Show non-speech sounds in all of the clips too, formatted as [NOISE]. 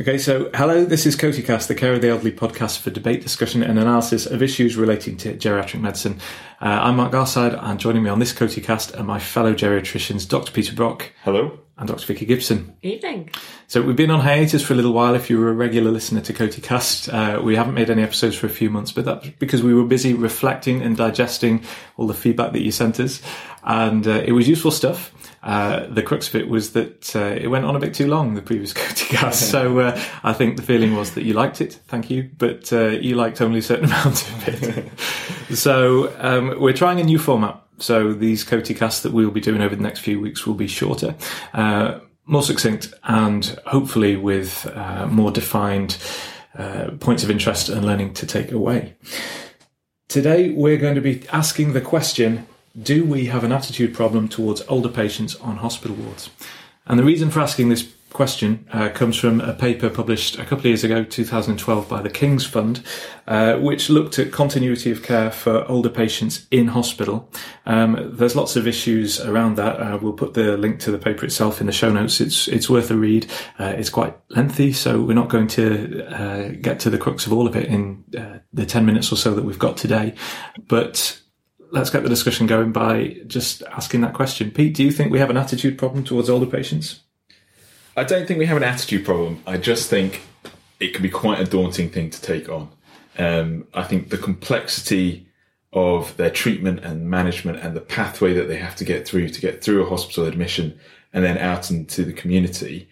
Okay, so hello, this is CotEcast, the Care of the Elderly podcast for debate, discussion, and analysis of issues relating to geriatric medicine. Uh, I'm Mark Garside, and joining me on this CotEcast are my fellow geriatricians, Dr. Peter Brock. Hello. And Dr. Vicky Gibson. Evening. So we've been on hiatus for a little while. If you were a regular listener to CotEcast, uh, we haven't made any episodes for a few months, but that's because we were busy reflecting and digesting all the feedback that you sent us. And uh, it was useful stuff. Uh, the crux of it was that uh, it went on a bit too long, the previous [LAUGHS] CotEcast. so uh, I think the feeling was that you liked it, thank you, but uh, you liked only a certain [LAUGHS] amount of it. [LAUGHS] so um, we're trying a new format. So these CotEcasts that we'll be doing over the next few weeks will be shorter, uh, more succinct, and hopefully with uh, more defined points of interest and learning to take away. Today we're going to be asking the question do we have an attitude problem towards older patients on hospital wards? And the reason for asking this question uh, comes from a paper published a couple of years ago, 2012, by the King's Fund, uh, which looked at continuity of care for older patients in hospital. Um, there's lots of issues around that. Uh, we'll put the link to the paper itself in the show notes. It's it's worth a read. Uh, it's quite lengthy, so we're not going to uh, get to the crux of all of it in uh, the 10 minutes or so that we've got today. But let's get the discussion going by just asking that question. Pete, do you think we have an attitude problem towards older patients? I don't think we have an attitude problem. I just think it can be quite a daunting thing to take on. Um, I think the complexity of their treatment and management and the pathway that they have to get through to get through a hospital admission and then out into the community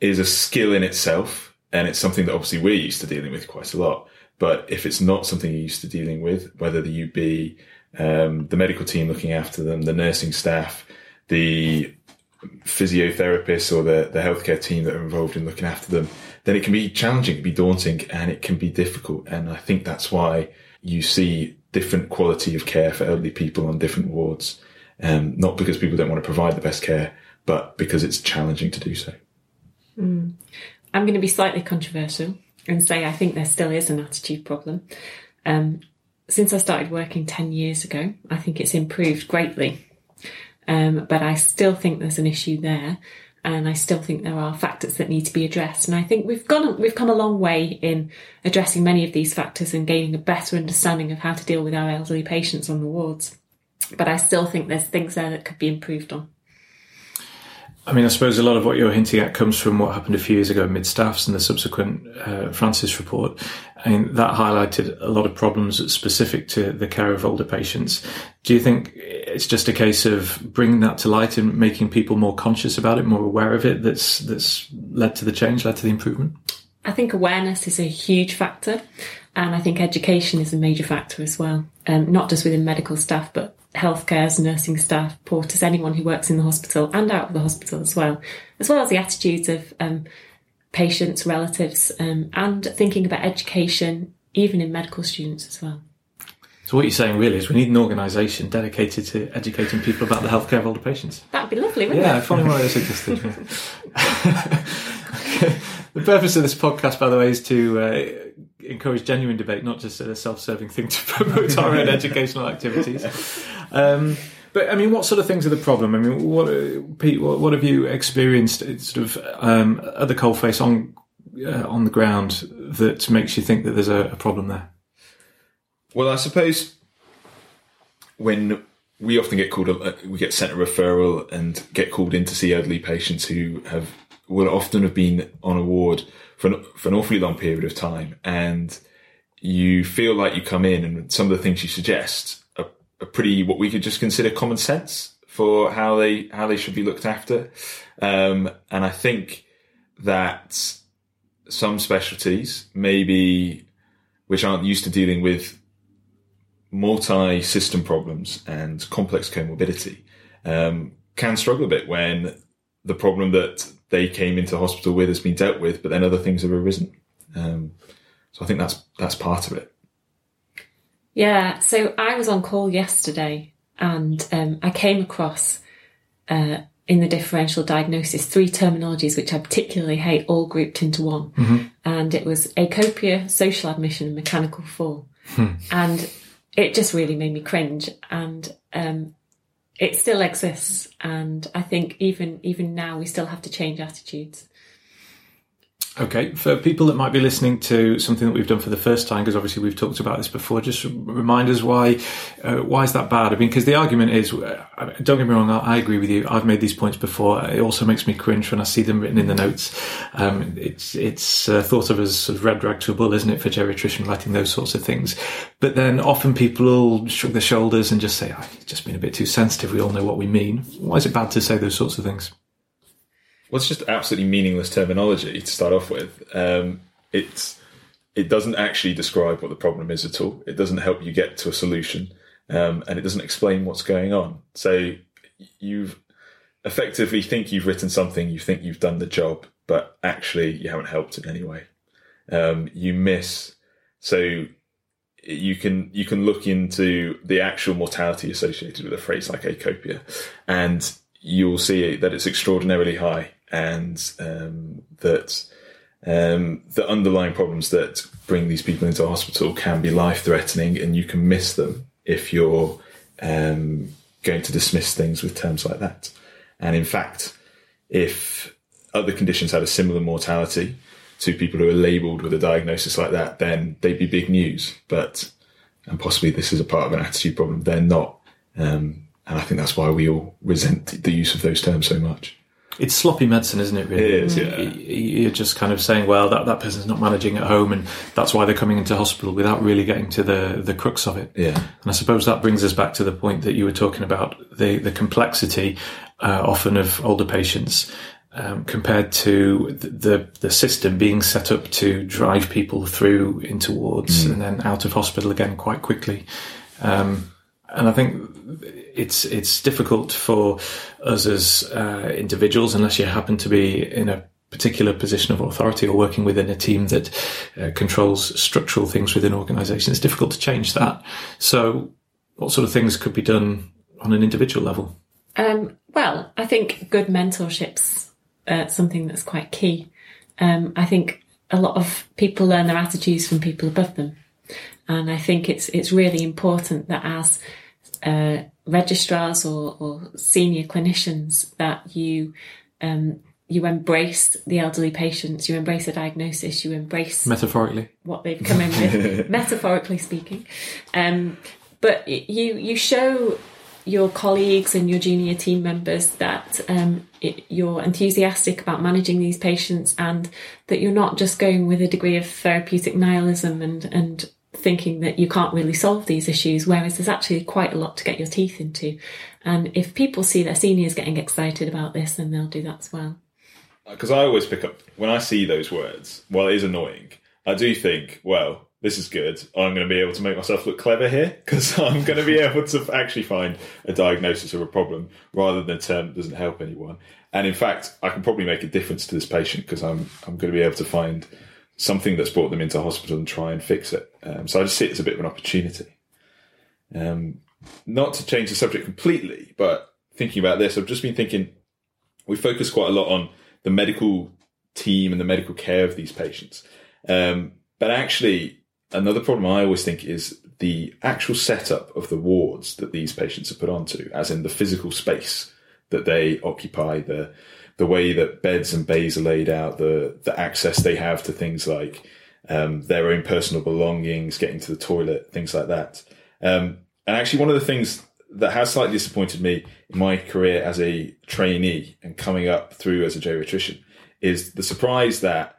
is a skill in itself. And it's something that obviously we're used to dealing with quite a lot. But if it's not something you're used to dealing with, whether you UB um, the medical team looking after them, the nursing staff, the physiotherapists or the, the healthcare team that are involved in looking after them, then it can be challenging, it can be daunting, and it can be difficult. And I think that's why you see different quality of care for elderly people on different wards. Um, not because people don't want to provide the best care, but because it's challenging to do so. Mm. I'm going to be slightly controversial and say I think there still is an attitude problem. Um, since I started working 10 years ago, I think it's improved greatly. Um, but I still think there's an issue there. And I still think there are factors that need to be addressed. And I think we've gone, we've come a long way in addressing many of these factors and gaining a better understanding of how to deal with our elderly patients on the wards. But I still think there's things there that could be improved on. I mean, I suppose a lot of what you're hinting at comes from what happened a few years ago mid staffs and the subsequent uh, Francis report. I mean, that highlighted a lot of problems specific to the care of older patients. Do you think it's just a case of bringing that to light and making people more conscious about it, more aware of it, that's that's led to the change, led to the improvement? I think awareness is a huge factor, and I think education is a major factor as well. Um, not just within medical staff, but healthcare, nursing staff, porters, anyone who works in the hospital and out of the hospital as well, as well as the attitudes of um, patients, relatives, um, and thinking about education, even in medical students as well. So what you're saying really is we need an organisation dedicated to educating people about the healthcare of older patients. That'd be lovely, wouldn't yeah, it? Yeah, following one of those existed. the purpose of this podcast, by the way, is to uh, encourage genuine debate, not just a self-serving thing to promote our own [LAUGHS] educational activities. Um, but I mean, what sort of things are the problem? I mean, what Pete, what, what have you experienced, sort of um, at the coalface on uh, on the ground that makes you think that there's a, a problem there? Well, I suppose when we often get called, uh, we get sent a referral and get called in to see elderly patients who have will often have been on a ward for an, for an awfully long period of time, and you feel like you come in and some of the things you suggest are, are pretty what we could just consider common sense for how they how they should be looked after, um, and I think that some specialties maybe which aren't used to dealing with multi-system problems and complex comorbidity um, can struggle a bit when the problem that they came into hospital with has been dealt with, but then other things have arisen. Um, so I think that's that's part of it. Yeah. So I was on call yesterday, and um, I came across uh, in the differential diagnosis three terminologies which I particularly hate, all grouped into one, mm-hmm. and it was acopia, social admission, and mechanical fall, hmm. and it just really made me cringe. And um, it still exists, and I think even even now we still have to change attitudes. Okay, for people that might be listening to something that we've done for the first time, because obviously we've talked about this before, just remind us why uh, why is that bad? I mean, because the argument is, uh, don't get me wrong, I, agree with you. I've made these points before. It also makes me cringe when I see them written in the notes. Um, it's it's uh, thought of as sort of red rag to a bull, isn't it, for geriatrician writing those sorts of things? But then often people shrug their shoulders and just say, oh, "It's just been a bit too sensitive." We all know what we mean. Why is it bad to say those sorts of things? Well, it's just absolutely meaningless terminology to start off with. Um, it's it doesn't actually describe what the problem is at all. It doesn't help you get to a solution, um, and it doesn't explain what's going on. So you've effectively think you've written something, you think you've done the job, but actually you haven't helped in any way. Um, you miss so you can you can look into the actual mortality associated with a phrase like acopia, and you'll see that it's extraordinarily high and um, that um, the underlying problems that bring these people into hospital can be life threatening, and you can miss them if you're um, going to dismiss things with terms like that. And in fact, if other conditions had a similar mortality to people who are labelled with a diagnosis like that, then they'd be big news. But and possibly this is a part of an attitude problem. They're not, um, and I think that's why we all resent the use of those terms so much. It's sloppy medicine, isn't it? Really, it is. Yeah. You're just kind of saying, well, that, that person's not managing at home, and that's why they're coming into hospital without really getting to the the crux of it. Yeah. And I suppose that brings us back to the point that you were talking about the the complexity uh, often of older patients. Um, compared to the, the, the system being set up to drive people through into wards mm. and then out of hospital again quite quickly, um, and I think it's it's difficult for us as uh, individuals unless you happen to be in a particular position of authority or working within a team that uh, controls structural things within organisations. It's difficult to change that. So, what sort of things could be done on an individual level? Um, well, I think good mentorships uh, something that's quite key. Um, I think a lot of people learn their attitudes from people above them, and I think it's it's really important that as uh, registrars or, or, senior clinicians that you um, you embrace the elderly patients, you embrace a diagnosis, you embrace metaphorically what they've come in with, [LAUGHS] metaphorically speaking. Um, but you you show your colleagues and your junior team members that um, it, you're enthusiastic about managing these patients and that you're not just going with a degree of therapeutic nihilism and and thinking that you can't really solve these issues, whereas there's actually quite a lot to get your teeth into. And if people see their seniors getting excited about this, then they'll do that as well. Uh, because I always pick up, when I see those words, while it is annoying, I do think, well, this is good. I'm going to be able to make myself look clever here [LAUGHS] because I'm going to be able to actually find a diagnosis of a problem rather than a term that doesn't help anyone. And in fact, I can probably make a difference to this patient because I'm I'm going to be able to find something that's brought them into hospital and try and fix it. Um, so I just see it as a bit of an opportunity. Um, not to change the subject completely, but thinking about this, I've just been thinking we focus quite a lot on the medical team and the medical care of these patients. Um, but actually, another problem I always think is the actual setup of the wards that these patients are put onto, as in the physical space that they occupy, the the way that beds and bays are laid out, the the access they have to things like um, their own personal belongings, getting to the toilet, things like that. Um, and actually, one of the things that has slightly disappointed me in my career as a trainee and coming up through as a geriatrician is the surprise that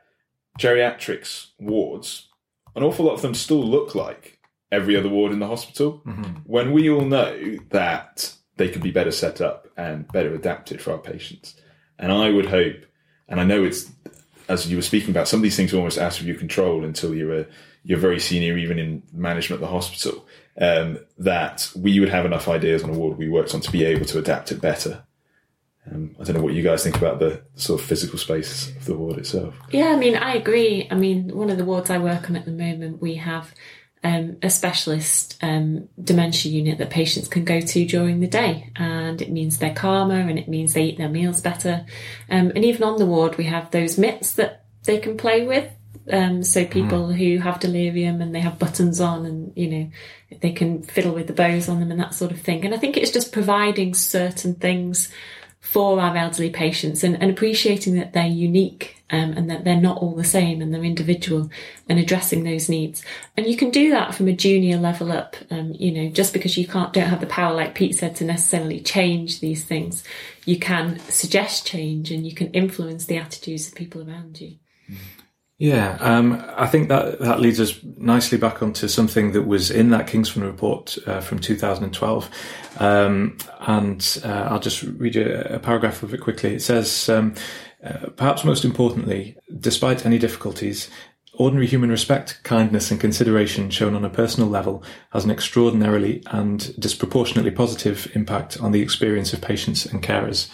geriatrics wards, an awful lot of them still look like every other ward in the hospital. Mm-hmm. When we all know that they could be better set up and better adapted for our patients. And I would hope, and I know it's as you were speaking about, some of these things are almost out of your control until you're you're very senior, even in management of the hospital. Um, that we would have enough ideas on a ward we worked on to be able to adapt it better. Um, I don't know what you guys think about the sort of physical space of the ward itself. Yeah, I mean, I agree. I mean, one of the wards I work on at the moment, we have um, a specialist um, dementia unit that patients can go to during the day, and it means they're calmer and it means they eat their meals better. Um, and even on the ward, we have those mitts that they can play with. Um, so people mm. who have delirium and they have buttons on, and you know, they can fiddle with the bows on them and that sort of thing. And I think it's just providing certain things for our elderly patients and, and appreciating that they're unique um, and that they're not all the same and they're individual and addressing those needs. And you can do that from a junior level up. Um, you know, just because you can't don't have the power, like Pete said, to necessarily change these things, you can suggest change and you can influence the attitudes of people around you. Yeah, um, I think that that leads us nicely back onto something that was in that King's Fund report uh, from 2012, um, and uh, I'll just read you a paragraph of it quickly. It says. Uh, perhaps most importantly, despite any difficulties, ordinary human respect, kindness, and consideration shown on a personal level has an extraordinarily and disproportionately positive impact on the experience of patients and carers.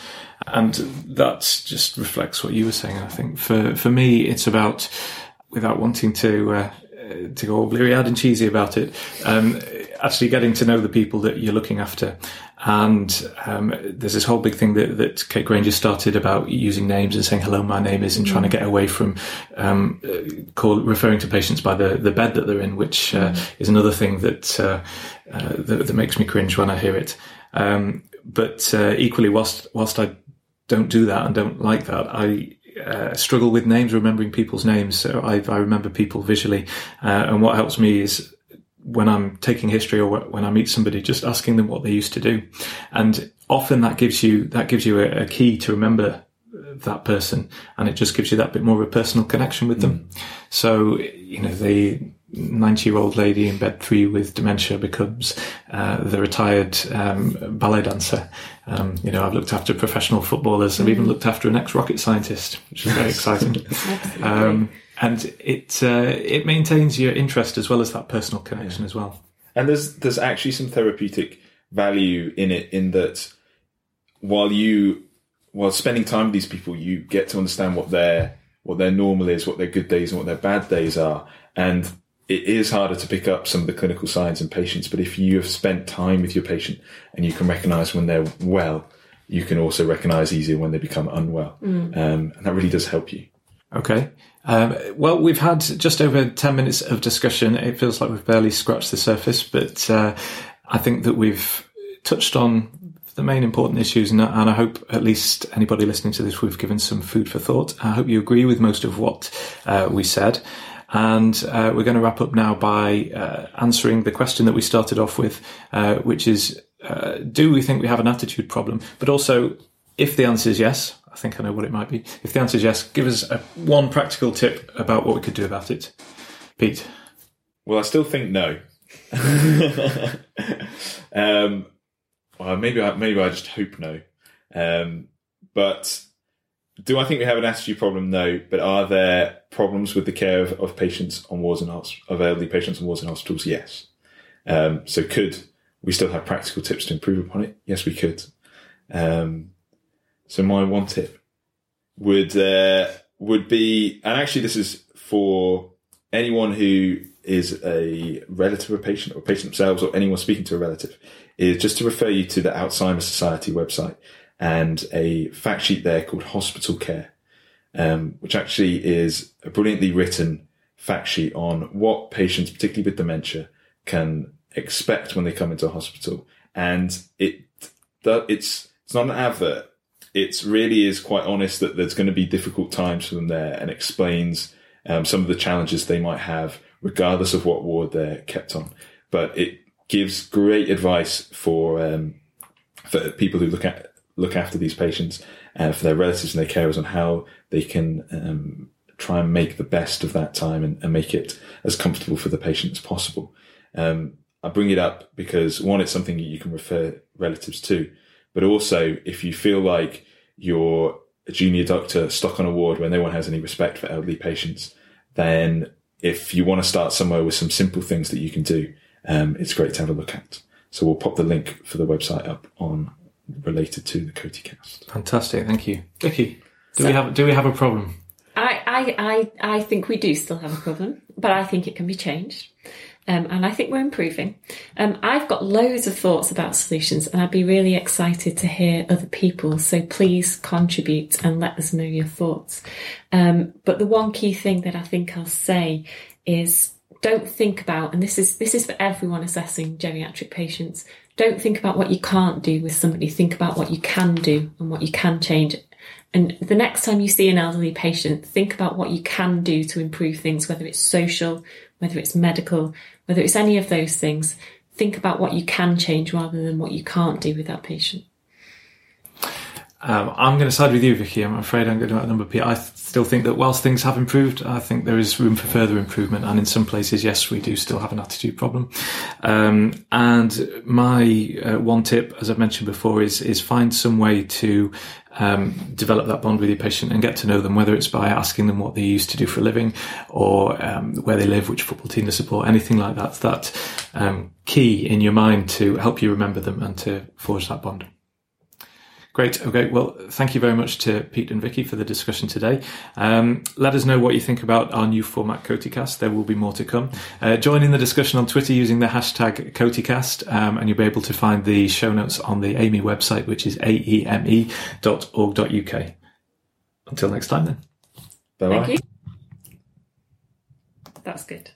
And that just reflects what you were saying. I think for for me, it's about without wanting to uh, to go all bleary-eyed and cheesy about it, um, actually getting to know the people that you're looking after. And um, there's this whole big thing that, that Kate Granger started about using names and saying "Hello, my name is," and trying to get away from um, call, referring to patients by the, the bed that they're in, which uh, mm. is another thing that, uh, uh, that, that makes me cringe when I hear it. Um, but uh, equally, whilst whilst I don't do that and don't like that, I uh, struggle with names, remembering people's names. So I, I remember people visually, uh, and what helps me is when I'm taking history or when I meet somebody, just asking them what they used to do, and often that gives you that gives you a, a key to remember that person, and it just gives you that bit more of a personal connection with them. Mm. So you know the 90 year old lady in bed three with dementia becomes uh, the retired um, ballet dancer. Um, you know, I've looked after professional footballers. I've even mm. looked after an ex rocket scientist, which is very exciting. [LAUGHS] um, and it uh, it maintains your interest as well as that personal connection yeah. as well. And there's there's actually some therapeutic value in it in that while you while spending time with these people, you get to understand what their what their normal is, what their good days and what their bad days are, and it is harder to pick up some of the clinical signs in patients, but if you have spent time with your patient and you can recognize when they're well, you can also recognize easier when they become unwell. Mm. Um, and that really does help you. Okay. Um, well, we've had just over 10 minutes of discussion. It feels like we've barely scratched the surface, but uh, I think that we've touched on the main important issues, and, I hope at least anybody listening to this, we've given some food for thought. I hope you agree with most of what uh, we said. And uh, we're going to wrap up now by uh, answering the question that we started off with, uh, which is uh, do we think we have an attitude problem? But also, if the answer is yes, I think I know what it might be. If the answer is yes, give us a, one practical tip about what we could do about it. Pete. Well, I still think no. [LAUGHS] um, well, maybe I, maybe I just hope no. Um, but do I think we have an attitude problem? No. But are there problems with the care of, of patients on wards and of elderly patients on wards and hospitals? Yes. Um, so could we still have practical tips to improve upon it? Yes, we could. Um, so my one tip would uh, would be, and actually this is for anyone who is a relative of a patient or patient themselves or anyone speaking to a relative, is just to refer you to the Alzheimer's Society website and a fact sheet there called Hospital Care, um, which actually is a brilliantly written fact sheet on what patients, particularly with dementia, can expect when they come into a hospital. And it, it's, it's not an advert. It really is quite honest that there's going to be difficult times for them there and explains um, some of the challenges they might have regardless of what ward they're kept on. But it gives great advice for, um, for people who look at look after these patients, uh, for their relatives and their carers on how they can um, try and make the best of that time and, and, make it as comfortable for the patient as possible. Um, I bring it up because one, it's something you can refer relatives to, but also if you feel like you're a junior doctor stuck on a ward where no one has any respect for elderly patients, then if you want to start somewhere with some simple things that you can do, um, it's great to have a look at. So we'll pop the link for the website up on related to the CotEcast. Fantastic, thank you, Vicky. Do so, we have do we have a problem? I, I I I think we do still have a problem, but I think it can be changed. Um, and I think we're improving. Um, I've got loads of thoughts about solutions, and I'd be really excited to hear other people. So please contribute and let us know your thoughts. Um, but the one key thing that I think I'll say is don't think about, and this is this is for everyone assessing geriatric patients. Don't think about what you can't do with somebody. Think about what you can do and what you can change. And the next time you see an elderly patient, think about what you can do to improve things, whether it's social, whether it's medical, whether it's any of those things. Think about what you can change rather than what you can't do with that patient. Um, I'm going to side with you, Vicky. I'm afraid I'm going to outnumber Pete. I still think that whilst things have improved, I think there is room for further improvement. And in some places, yes, we do still have an attitude problem. Um, and my uh, one tip, as I've mentioned before, is is find some way to um, develop that bond with your patient and get to know them, whether it's by asking them what they used to do for a living or um, where they live, which football team they support, anything like that. That um, key in your mind to help you remember them and to forge that bond. Great. Okay. Well, thank you very much to Pete and Vicky for the discussion today. Um, let us know what you think about our new format, CotEcast. There will be more to come. Uh, join in the discussion on Twitter using the hashtag CotEcast, um, and you'll be able to find the show notes on the AME website, which is aeme.org.uk. Until next time, then. Bye bye. Thank you. That's good.